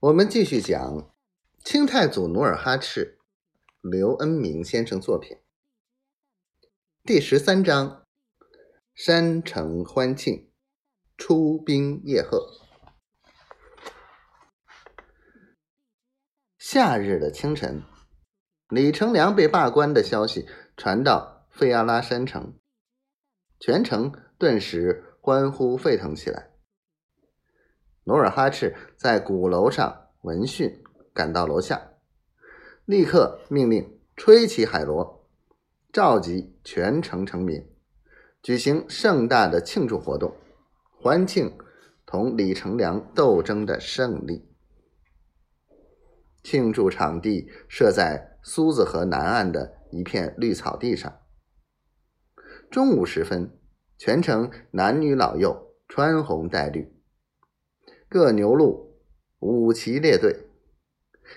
我们继续讲清太祖努尔哈赤，刘恩明先生作品第十三章：山城欢庆，出兵叶贺。夏日的清晨，李成梁被罢官的消息传到费阿拉山城，全城顿时欢呼沸腾起来。努尔哈赤在鼓楼上闻讯，赶到楼下，立刻命令吹起海螺，召集全城臣民，举行盛大的庆祝活动，欢庆同李成梁斗争的胜利。庆祝场地设在苏子河南岸的一片绿草地上。中午时分，全城男女老幼穿红戴绿。各牛路，五旗列队，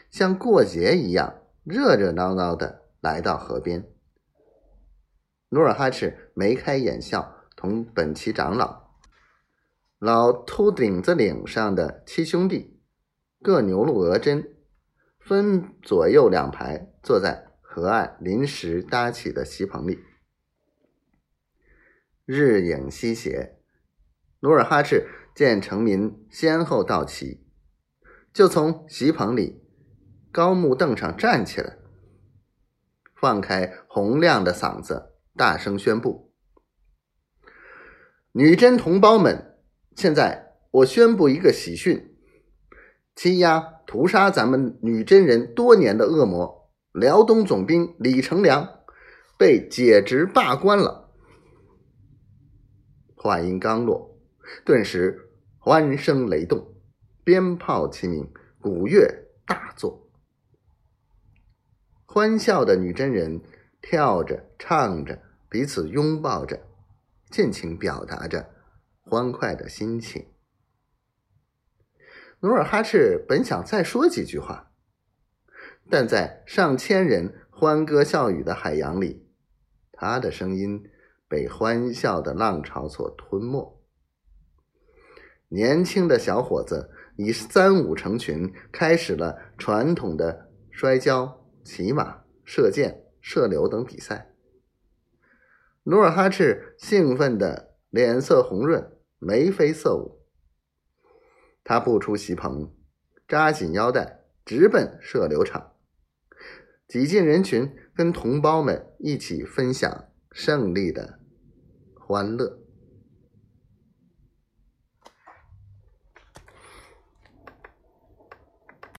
像过节一样热热闹闹的来到河边。努尔哈赤眉开眼笑，同本旗长老、老秃顶子岭上的七兄弟，各牛路额真，分左右两排坐在河岸临时搭起的席棚里。日影西斜，努尔哈赤。见城民先后到齐，就从席棚里高木凳上站起来，放开洪亮的嗓子，大声宣布：“女真同胞们，现在我宣布一个喜讯：欺压屠杀咱们女真人多年的恶魔辽东总兵李成梁被解职罢官了。”话音刚落。顿时欢声雷动，鞭炮齐鸣，鼓乐大作，欢笑的女真人跳着、唱着，彼此拥抱着，尽情表达着欢快的心情。努尔哈赤本想再说几句话，但在上千人欢歌笑语的海洋里，他的声音被欢笑的浪潮所吞没。年轻的小伙子以三五成群，开始了传统的摔跤、骑马、射箭、射流等比赛。努尔哈赤兴奋的脸色红润，眉飞色舞。他步出席棚，扎紧腰带，直奔射流场，挤进人群，跟同胞们一起分享胜利的欢乐。